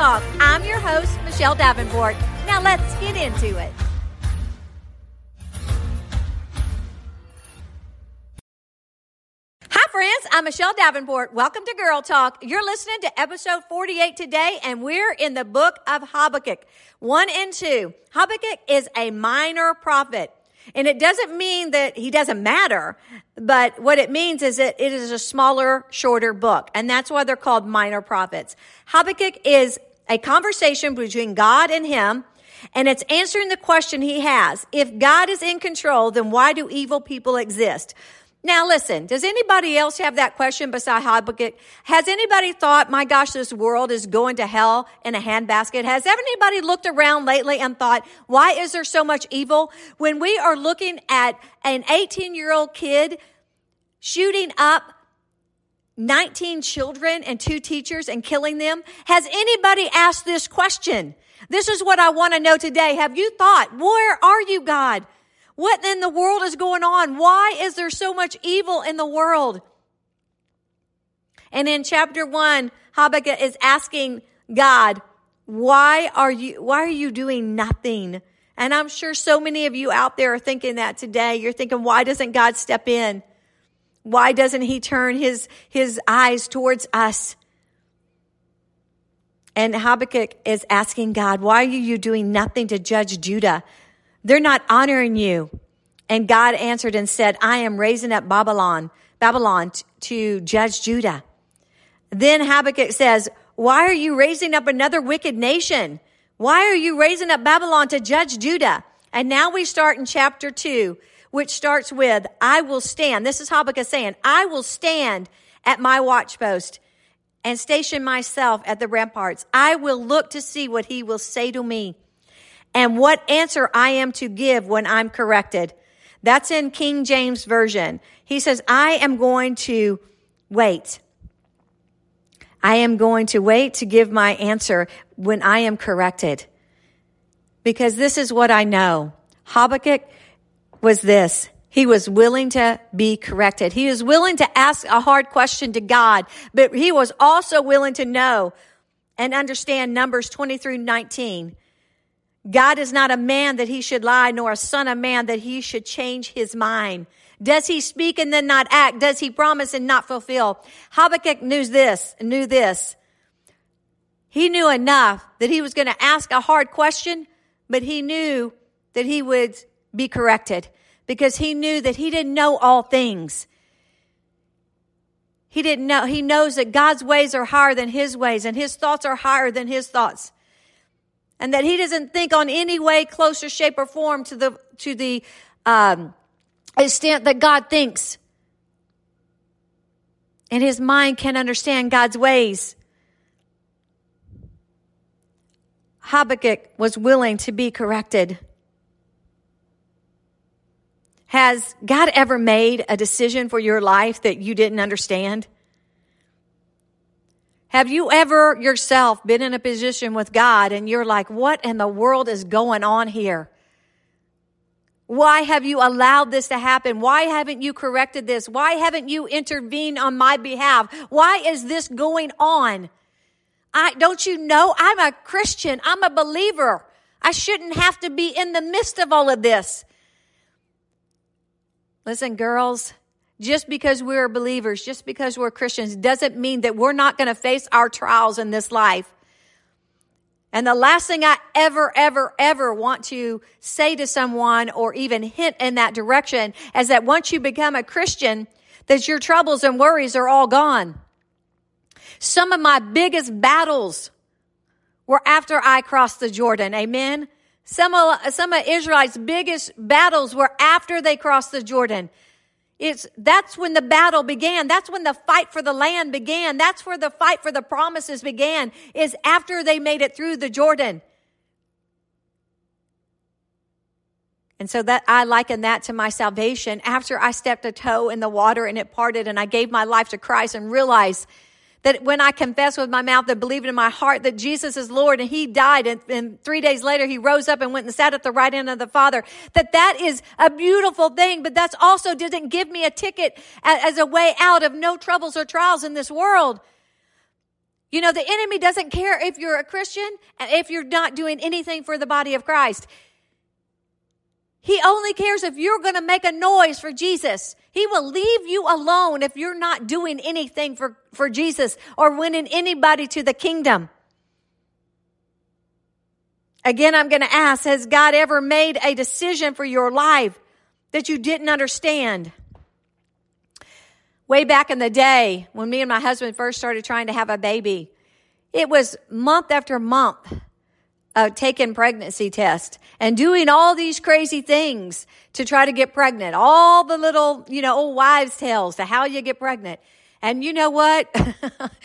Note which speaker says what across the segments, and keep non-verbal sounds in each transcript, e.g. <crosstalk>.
Speaker 1: Talk. I'm your host, Michele Davenport. Now let's get into it. Hi, friends. I'm Michele Davenport. Welcome to Girl Talk. You're listening to episode 48 today, and we're in the book of Habakkuk 1 and 2. Habakkuk is a minor prophet. And it doesn't mean that he doesn't matter, but what it means is that it is a smaller, shorter book. And that's why they're called minor prophets. Habakkuk is a conversation between God and him. And it's answering the question he has. If God is in control, then why do evil people exist? Now listen, does anybody else have that question beside Habakkuk? Has anybody thought, my gosh, this world is going to hell in a handbasket? Has anybody looked around lately and thought, why is there so much evil? When we are looking at an 18 year old kid shooting up 19 children and two teachers and killing them, has anybody asked this question? This is what I want to know today. Have you thought, where are you, God? What in the world is going on? Why is there so much evil in the world? And in chapter one, Habakkuk is asking God, why are you, why are you doing nothing? And I'm sure so many of you out there are thinking that today. You're thinking, why doesn't God step in? Why doesn't he turn his, his eyes towards us? And Habakkuk is asking God, why are you doing nothing to judge Judah? They're not honoring you. And God answered and said, I am raising up Babylon, Babylon t- to judge Judah. Then Habakkuk says, why are you raising up another wicked nation? Why are you raising up Babylon to judge Judah? And now we start in chapter two, which starts with, I will stand. This is Habakkuk saying, I will stand at my watchpost and station myself at the ramparts. I will look to see what he will say to me and what answer I am to give when I'm corrected. That's in King James Version. He says, I am going to wait. I am going to wait to give my answer when I am corrected. Because this is what I know. Habakkuk was this. He was willing to be corrected. He was willing to ask a hard question to God, but he was also willing to know and understand Numbers 20 through 19. God is not a man that he should lie, nor a son of man that he should change his mind. Does he speak and then not act? Does he promise and not fulfill? Habakkuk knew this, knew this. He knew enough that he was going to ask a hard question, but he knew that he would be corrected because he knew that he didn't know all things. He didn't know, he knows that God's ways are higher than his ways and his thoughts are higher than his thoughts and that he doesn't think on any way, closer shape or form to the, to the, um, extent that God thinks. And his mind can understand God's ways. Habakkuk was willing to be corrected. Has God ever made a decision for your life that you didn't understand? Have you ever yourself been in a position with God and you're like, what in the world is going on here? Why have you allowed this to happen? Why haven't you corrected this? Why haven't you intervened on my behalf? Why is this going on? I, don't you know I'm a Christian. I'm a believer. I shouldn't have to be in the midst of all of this. Listen, girls, just because we're believers, just because we're Christians, doesn't mean that we're not going to face our trials in this life. And the last thing I ever, ever, ever want to say to someone or even hint in that direction is that once you become a Christian, that your troubles and worries are all gone. Some of my biggest battles were after I crossed the Jordan. Amen. Some of, some of Israelites' biggest battles were after they crossed the Jordan. It's, that's when the battle began. That's when the fight for the land began. That's where the fight for the promises began, is after they made it through the Jordan. And so that I liken that to my salvation after I stepped a toe in the water and it parted and I gave my life to Christ and realized that when I confess with my mouth and believe in my heart that Jesus is Lord and he died and, and, three days later he rose up and went and sat at the right hand of the Father, that that is a beautiful thing, but that's also didn't give me a ticket as a way out of no troubles or trials in this world. You know, the enemy doesn't care if you're a Christian and if you're not doing anything for the body of Christ. He only cares if you're going to make a noise for Jesus. He will leave you alone if you're not doing anything for, for Jesus or winning anybody to the kingdom. Again, I'm going to ask, has God ever made a decision for your life that you didn't understand? Way back in the day, when me and my husband first started trying to have a baby, it was month after month uh, taking pregnancy tests and doing all these crazy things to try to get pregnant. All the little, you know, old wives' tales to how you get pregnant. And you know what?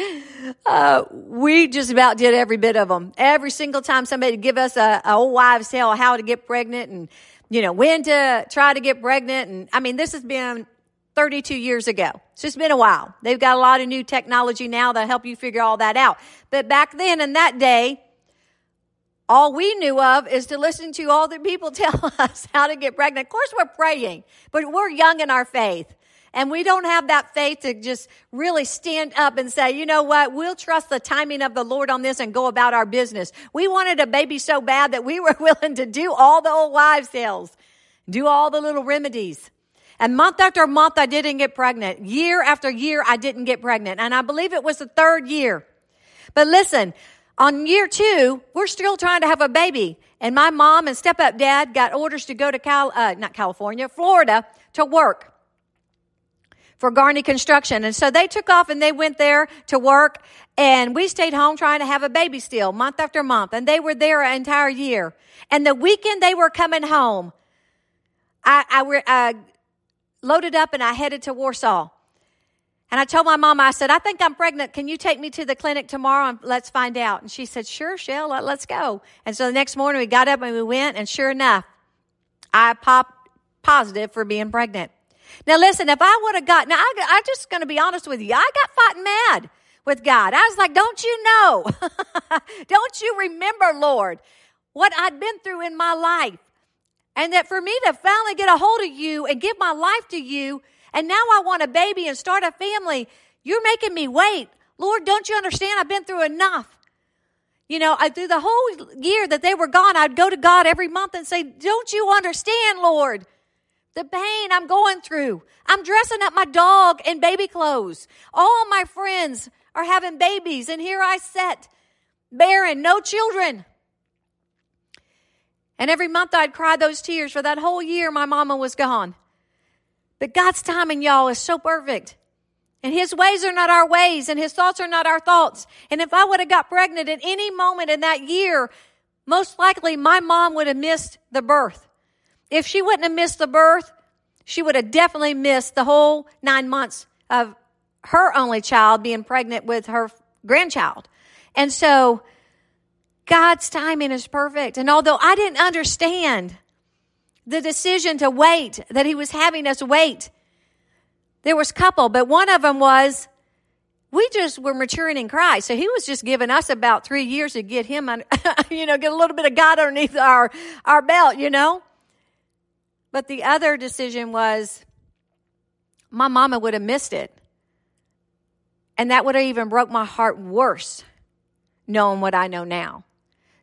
Speaker 1: <laughs> uh, we just about did every bit of them. Every single time somebody give us a, a old wives' tale how to get pregnant and, you know, when to try to get pregnant. And I mean, this has been 32 years ago. It's just been a while. They've got a lot of new technology now that help you figure all that out. But back then in that day, all we knew of is to listen to all the people <laughs> tell us how to get pregnant. Of course, we're praying, but we're young in our faith. And we don't have that faith to just really stand up and say, you know what, we'll trust the timing of the Lord on this and go about our business. We wanted a baby so bad that we <laughs> were willing to do all the old wives' tales, do all the little remedies. And month after month, I didn't get pregnant. Year after year, I didn't get pregnant. And I believe it was the third year. But listen, on year two, we're still trying to have a baby. And my mom and step up dad got orders to go to Cal, uh, not California, Florida to work for Garney Construction. And so they took off and they went there to work and we stayed home trying to have a baby still month after month. And they were there an entire year. And the weekend they were coming home, I, I, I loaded up and I headed to Warsaw. And I told my mom, I said, I think I'm pregnant. Can you take me to the clinic tomorrow and let's find out? And she said, sure, Shell, let's go. And so the next morning we got up and we went and sure enough, I popped positive for being pregnant. Now listen, if I would have got, now I, I'm just going to be honest with you. I got fighting mad with God. I was like, don't you know? <laughs> don't you remember, Lord, what I'd been through in my life? And that for me to finally get a hold of you and give my life to you, and now I want a baby and start a family. You're making me wait. Lord, don't you understand? I've been through enough. You know, I, through the whole year that they were gone, I'd go to God every month and say, Don't you understand, Lord? The pain I'm going through. I'm dressing up my dog in baby clothes. All my friends are having babies, and here I sit, barren, no children. And every month I'd cry those tears. For that whole year, my mama was gone. But God's timing, y'all, is so perfect. And his ways are not our ways, and his thoughts are not our thoughts. And if I would have got pregnant at any moment in that year, most likely my mom would have missed the birth. If she wouldn't have missed the birth, she would have definitely missed the whole nine months of her only child being pregnant with her grandchild. And so God's timing is perfect. And although I didn't understand the decision to wait, that he was having us wait. There was a couple, but one of them was we just were maturing in Christ. So he was just giving us about three years to get him, <laughs> you know, get a little bit of God underneath our, our belt, you know. But the other decision was my mama would have missed it. And that would have even broke my heart worse knowing what I know now.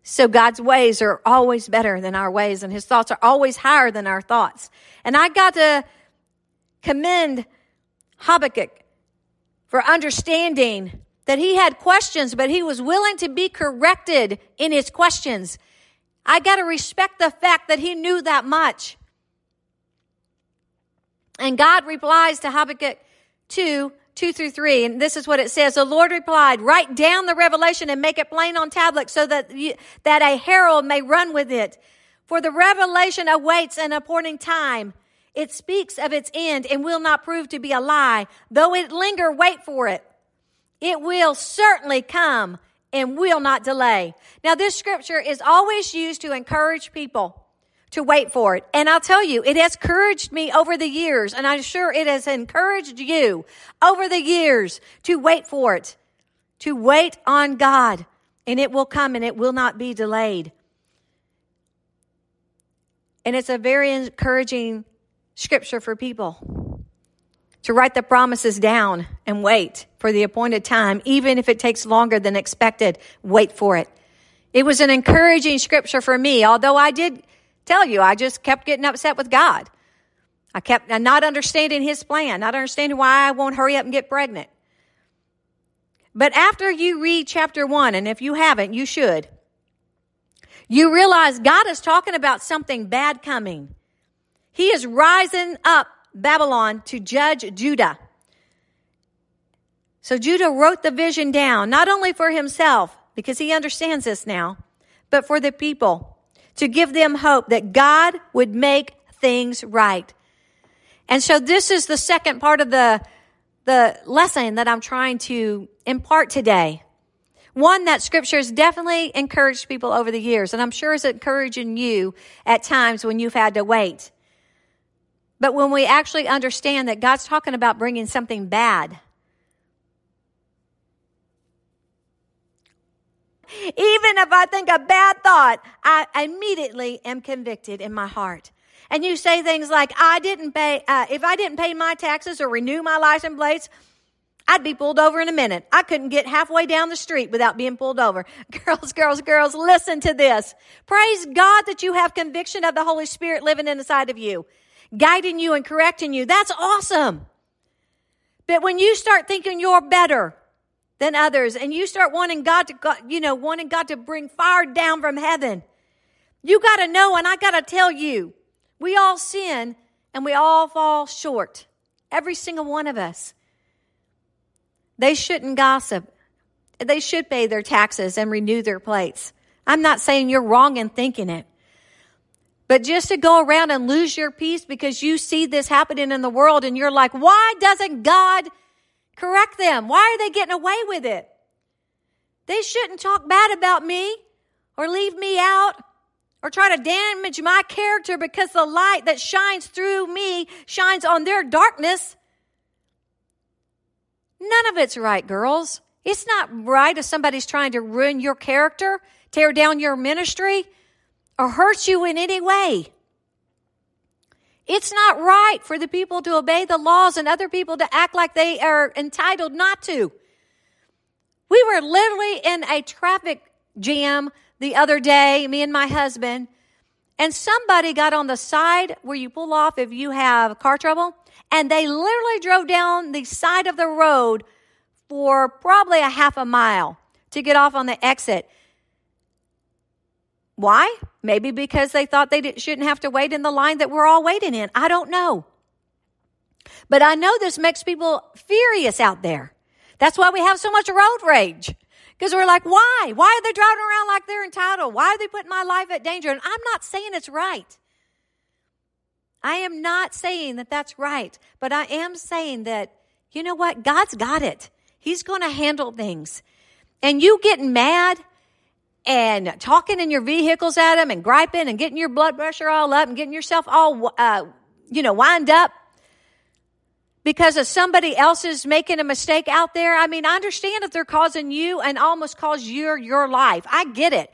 Speaker 1: So God's ways are always better than our ways and his thoughts are always higher than our thoughts. And I got to commend Habakkuk for understanding that he had questions, but he was willing to be corrected in his questions. I got to respect the fact that he knew that much. And God replies to Habakkuk 2 2 through 3. And this is what it says. The Lord replied, write down the revelation and make it plain on tablets so that, you, that a herald may run with it. For the revelation awaits an appointing time. It speaks of its end and will not prove to be a lie. Though it linger, wait for it. It will certainly come and will not delay. Now, this scripture is always used to encourage people to wait for it. And I'll tell you, it has encouraged me over the years, and I'm sure it has encouraged you over the years to wait for it, to wait on God, and it will come and it will not be delayed. And it's a very encouraging scripture for people to write the promises down and wait for the appointed time, even if it takes longer than expected, wait for it. It was an encouraging scripture for me, although I did tell you, I just kept getting upset with God. I kept uh, not understanding his plan, not understanding why I won't hurry up and get pregnant. But after you read chapter one, and if you haven't, you should, you realize God is talking about something bad coming. He is rising up Babylon to judge Judah. So Judah wrote the vision down, not only for himself, because he understands this now, but for the people to give them hope that God would make things right. And so this is the second part of the, the lesson that I'm trying to impart today. One that scripture has definitely encouraged people over the years, and I'm sure is encouraging you at times when you've had to wait. But when we actually understand that God's talking about bringing something bad, even if I think a bad thought, I immediately am convicted in my heart. And you say things like, I didn't pay, uh, if I didn't pay my taxes or renew my license plates, I'd be pulled over in a minute. I couldn't get halfway down the street without being pulled over. <laughs> Girls, girls, girls, listen to this. Praise God that you have conviction of the Holy Spirit living inside of you guiding you and correcting you. That's awesome. But when you start thinking you're better than others and you start wanting God to, you know, wanting God to bring fire down from heaven, you got to know, and I got to tell you, we all sin and we all fall short. Every single one of us. They shouldn't gossip. They should pay their taxes and renew their plates. I'm not saying you're wrong in thinking it. But just to go around and lose your peace because you see this happening in the world and you're like, why doesn't God correct them? Why are they getting away with it? They shouldn't talk bad about me or leave me out or try to damage my character because the light that shines through me shines on their darkness. None of it's right, girls. It's not right if somebody's trying to ruin your character, tear down your ministry or hurt you in any way. It's not right for the people to obey the laws and other people to act like they are entitled not to. We were literally in a traffic jam the other day, me and my husband, and somebody got on the side where you pull off if you have car trouble, and they literally drove down the side of the road for probably a half a mile to get off on the exit. Why? Maybe because they thought they shouldn't have to wait in the line that we're all waiting in. I don't know. But I know this makes people furious out there. That's why we have so much road rage. Because we're like, why? Why are they driving around like they're entitled? Why are they putting my life at danger? And I'm not saying it's right. I am not saying that that's right. But I am saying that, you know what? God's got it. He's going to handle things. And you getting mad and talking in your vehicles at them and griping and getting your blood pressure all up and getting yourself all, uh, you know, wind up because of somebody else is making a mistake out there. I mean, I understand if they're causing you and almost cause your, your life. I get it.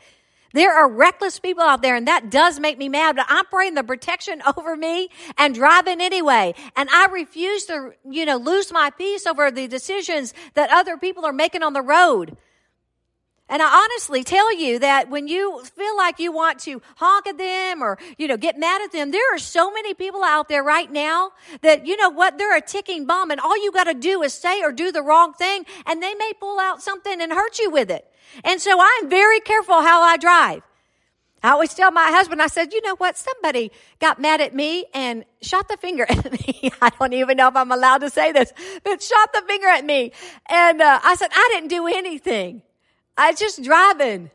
Speaker 1: There are reckless people out there and that does make me mad, but I'm praying the protection <laughs> over me and driving anyway. And I refuse to, you know, lose my peace over the decisions that other people are making on the road. And I honestly tell you that when you feel like you want to honk at them or, you know, get mad at them, there are so many people out there right now that, you know what, they're a ticking bomb and all you got to do is say or do the wrong thing and they may pull out something and hurt you with it. And so I'm very careful how I drive. I always tell my husband, I said, you know what? Somebody got mad at me and shot the finger at <laughs> me. I don't even know if I'm allowed to say this, but shot the finger at me. And uh, I said, I didn't do anything. I just driving.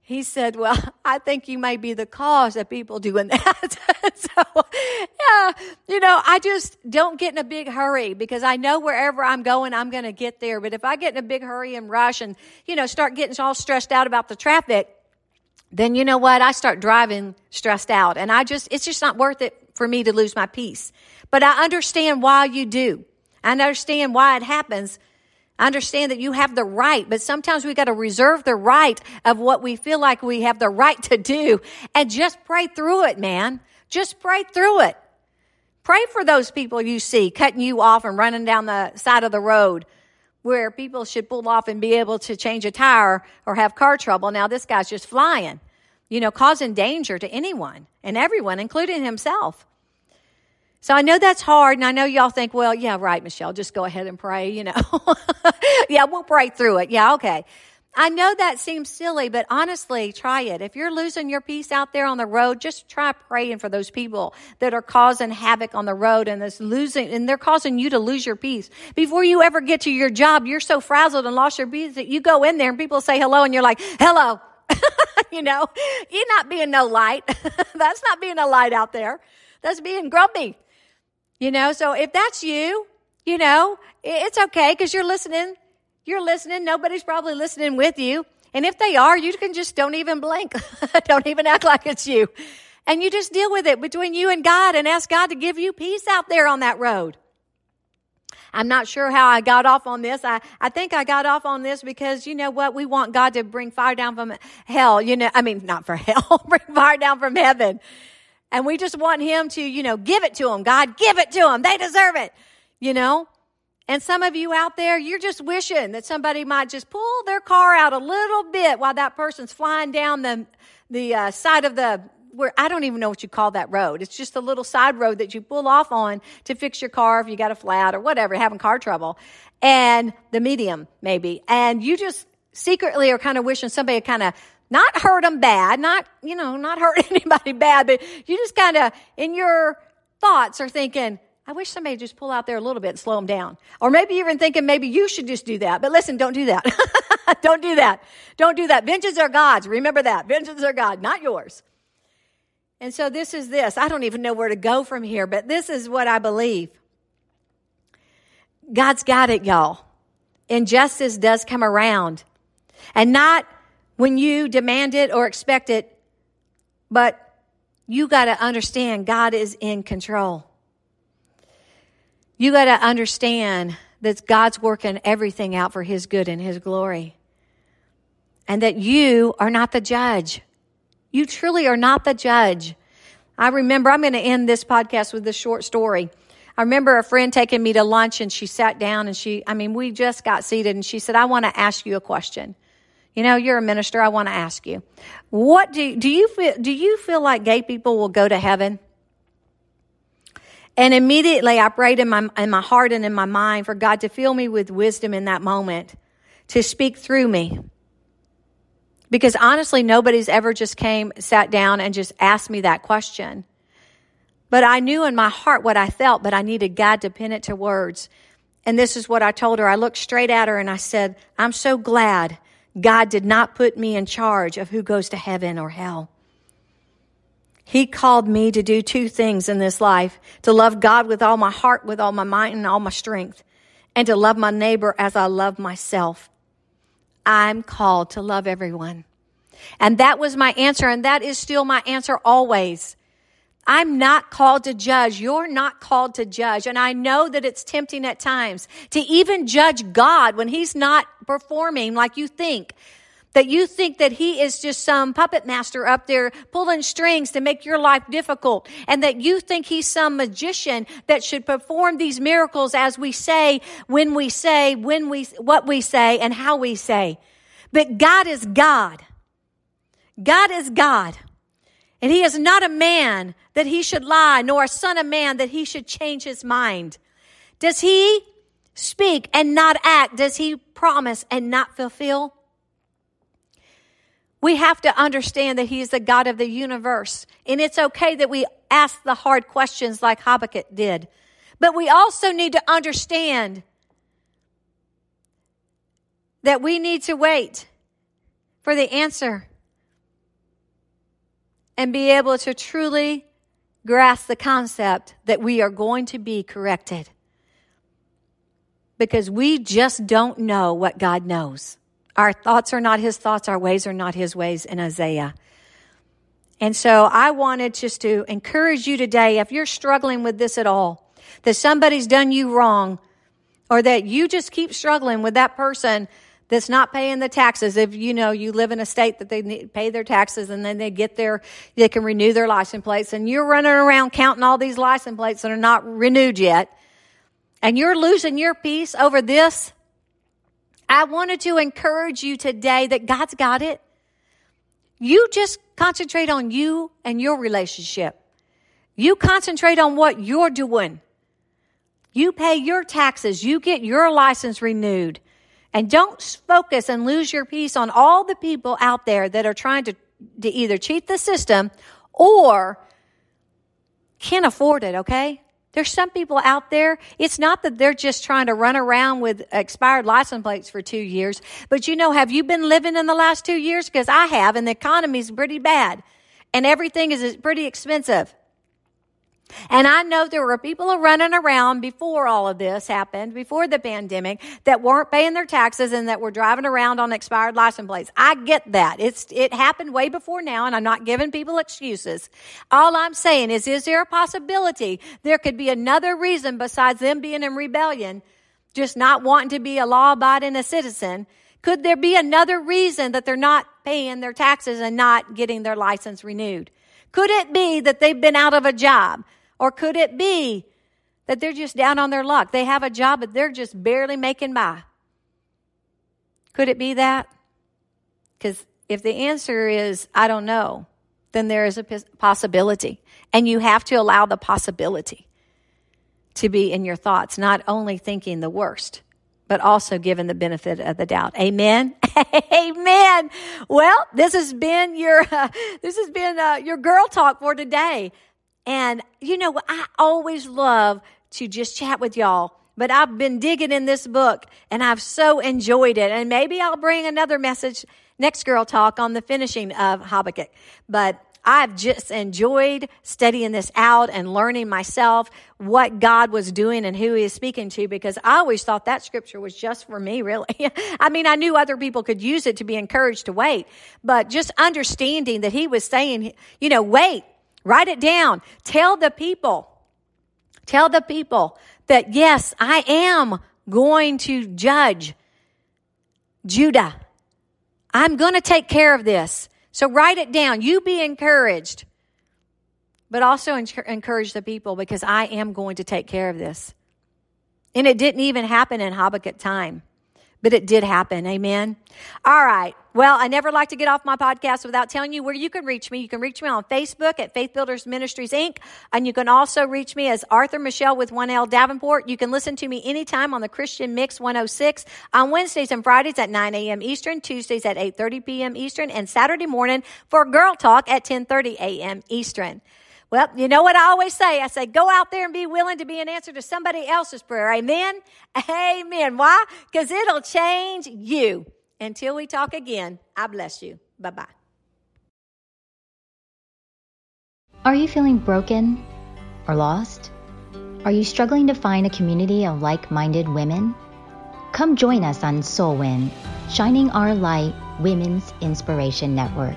Speaker 1: he said, Well, I think you may be the cause of people doing <laughs> that. <laughs> so, yeah, you know, I just don't get in a big hurry because I know wherever I'm going, I'm going to get there. But if I get in a big hurry and rush and, you know, start getting all stressed out about the traffic, then you know what? I start driving stressed out and I just, it's just not worth it for me to lose my peace. But I understand why you do. I understand why it happens Understand that you have the right, but sometimes we got to reserve the right of what we feel like we have the right to do and just pray through it, man. Just pray through it. Pray for those people you see cutting you off and running down the side of the road where people should pull off and be able to change a tire or have car trouble. Now this guy's just flying, you know, causing danger to anyone and everyone, including himself. So I know that's hard, and I know y'all think, well, yeah, right, Michele, just go ahead and pray, you know. <laughs> yeah, we'll pray through it. Yeah, okay. I know that seems silly, but honestly, try it. If you're losing your peace out there on the road, just try praying for those people that are causing havoc on the road and this losing, and they're causing you to lose your peace. Before you ever get to your job, you're so frazzled and lost your peace that you go in there and people say hello and you're like, hello. <laughs> you know, you're not being no light. <laughs> That's not being a light out there. That's being grumpy. You know, so if that's you, you know, it's okay because you're listening. You're listening. Nobody's probably listening with you. And if they are, you can just don't even blink. <laughs> don't even act like it's you. And you just deal with it between you and God and ask God to give you peace out there on that road. I'm not sure how I got off on this. I, I think I got off on this because you know what? We want God to bring fire down from hell. You know, I mean, not for <laughs> hell, bring fire down from heaven. And we just want him to, you know, give it to them. God, give it to them. They deserve it, you know? And some of you out there, you're just wishing that somebody might just pull their car out a little bit while that person's flying down the, the uh, side of the, where I don't even know what you call that road. It's just a little side road that you pull off on to fix your car if you got a flat or whatever, having car trouble. And the medium, maybe. And you just secretly are kind of wishing somebody kind of not hurt them bad, not, you know, not hurt <laughs> anybody bad, but you just kind of, in your thoughts, are thinking, I wish somebody just pull out there a little bit and slow them down. Or maybe you're even thinking maybe you should just do that. But listen, don't do that. <laughs> don't do that. Don't do that. Vengeance are God's. Remember that. Vengeance are God, not yours. And so this is this. I don't even know where to go from here, but this is what I believe. God's got it, y'all. Injustice does come around. And not when you demand it or expect it, but you got to understand God is in control. You got to understand that God's working everything out for His good and His glory. And that you are not the judge. You truly are not the judge. I remember, I'm going to end this podcast with this short story. I remember a friend taking me to lunch and she sat down and she, I mean, we just got seated and she said, I want to ask you a question. You know, you're a minister. I want to ask you, what do, do you feel, do you feel like gay people will go to heaven? And immediately I prayed in my, in my heart and in my mind for God to fill me with wisdom in that moment to speak through me. Because honestly, nobody's ever just came, sat down and just asked me that question. But I knew in my heart what I felt, but I needed God to pin it to words. And this is what I told her. I looked straight at her and I said, I'm so glad God did not put me in charge of who goes to heaven or hell. He called me to do two things in this life to love God with all my heart, with all my mind, and all my strength, and to love my neighbor as I love myself. I'm called to love everyone. And that was my answer, and that is still my answer always. I'm not called to judge. You're not called to judge. And I know that it's tempting at times to even judge God when he's not performing like you think. That you think that he is just some puppet master up there pulling strings to make your life difficult. And that you think he's some magician that should perform these miracles as we say, when we say, when we, what we say, and how we say. But God is God. God is God. And he is not a man that he should lie, nor a son of man that he should change his mind. Does he speak and not act? Does he promise and not fulfill? We have to understand that he is the God of the universe. And it's okay that we ask the hard questions like Habakkuk did. But we also need to understand that we need to wait for the answer and be able to truly grasp the concept that we are going to be corrected. Because we just don't know what God knows. Our thoughts are not his thoughts, our ways are not his ways in Isaiah. And so I wanted just to encourage you today, if you're struggling with this at all, that somebody's done you wrong, or that you just keep struggling with that person that's not paying the taxes. If you know you live in a state that they pay their taxes and then they get their, they can renew their license plates and you're running around counting all these license plates that are not renewed yet and you're losing your peace over this. I wanted to encourage you today that God's got it. You just concentrate on you and your relationship. You concentrate on what you're doing. You pay your taxes. You get your license renewed. And don't focus and lose your peace on all the people out there that are trying to, to either cheat the system or can't afford it, okay? There's some people out there, it's not that they're just trying to run around with expired license plates for two years, but you know, have you been living in the last two years? Because I have, and the economy's pretty bad, and everything is pretty expensive. And I know there were people running around before all of this happened, before the pandemic, that weren't paying their taxes and that were driving around on expired license plates. I get that. It's, it happened way before now, and I'm not giving people excuses. All I'm saying is, is there a possibility there could be another reason besides them being in rebellion, just not wanting to be a law abiding citizen? Could there be another reason that they're not paying their taxes and not getting their license renewed? Could it be that they've been out of a job? Or could it be that they're just down on their luck? They have a job, but they're just barely making by. Could it be that? Because if the answer is, I don't know, then there is a possibility. And you have to allow the possibility to be in your thoughts, not only thinking the worst, but also given the benefit of the doubt. Amen. <laughs> Amen. Well, this has been your uh, <laughs> this has been uh, your girl talk for today. And you know, I always love to just chat with y'all. But I've been digging in this book and I've so enjoyed it. And maybe I'll bring another message next girl talk on the finishing of Habakkuk. But I've just enjoyed studying this out and learning myself what God was doing and who he is speaking to because I always thought that scripture was just for me, really. <laughs> I mean, I knew other people could use it to be encouraged to wait, but just understanding that he was saying, you know, wait, Write it down. Tell the people. Tell the people that yes, I am going to judge Judah. I'm going to take care of this. So write it down. You be encouraged. But also encourage the people because I am going to take care of this. And it didn't even happen in Habakkuk time but it did happen. Amen. All right. Well, I never like to get off my podcast without telling you where you can reach me. You can reach me on Facebook at Faith Builders Ministries Inc. And you can also reach me as Arthur Michele with 1L Davenport. You can listen to me anytime on the Christian Mix 106 on Wednesdays and Fridays at 9 a.m. Eastern, Tuesdays at 8.30 p.m. Eastern, and Saturday morning for Girl Talk at 10.30 a.m. Eastern. Well, you know what I always say? I say, go out there and be willing to be an answer to somebody else's prayer. Amen? Amen. Why? Because it'll change you. Until we talk again, I bless you. Bye bye.
Speaker 2: Are you feeling broken or lost? Are you struggling to find a community of like minded women? Come join us on SOLWIN, Shining Our Light Women's Inspiration Network.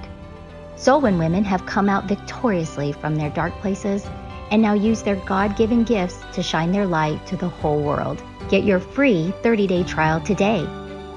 Speaker 2: SOLWIN women have come out victoriously from their dark places and now use their God given gifts to shine their light to the whole world. Get your free 30 day trial today.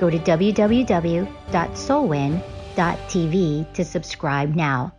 Speaker 2: Go to www.solwin.tv to subscribe now.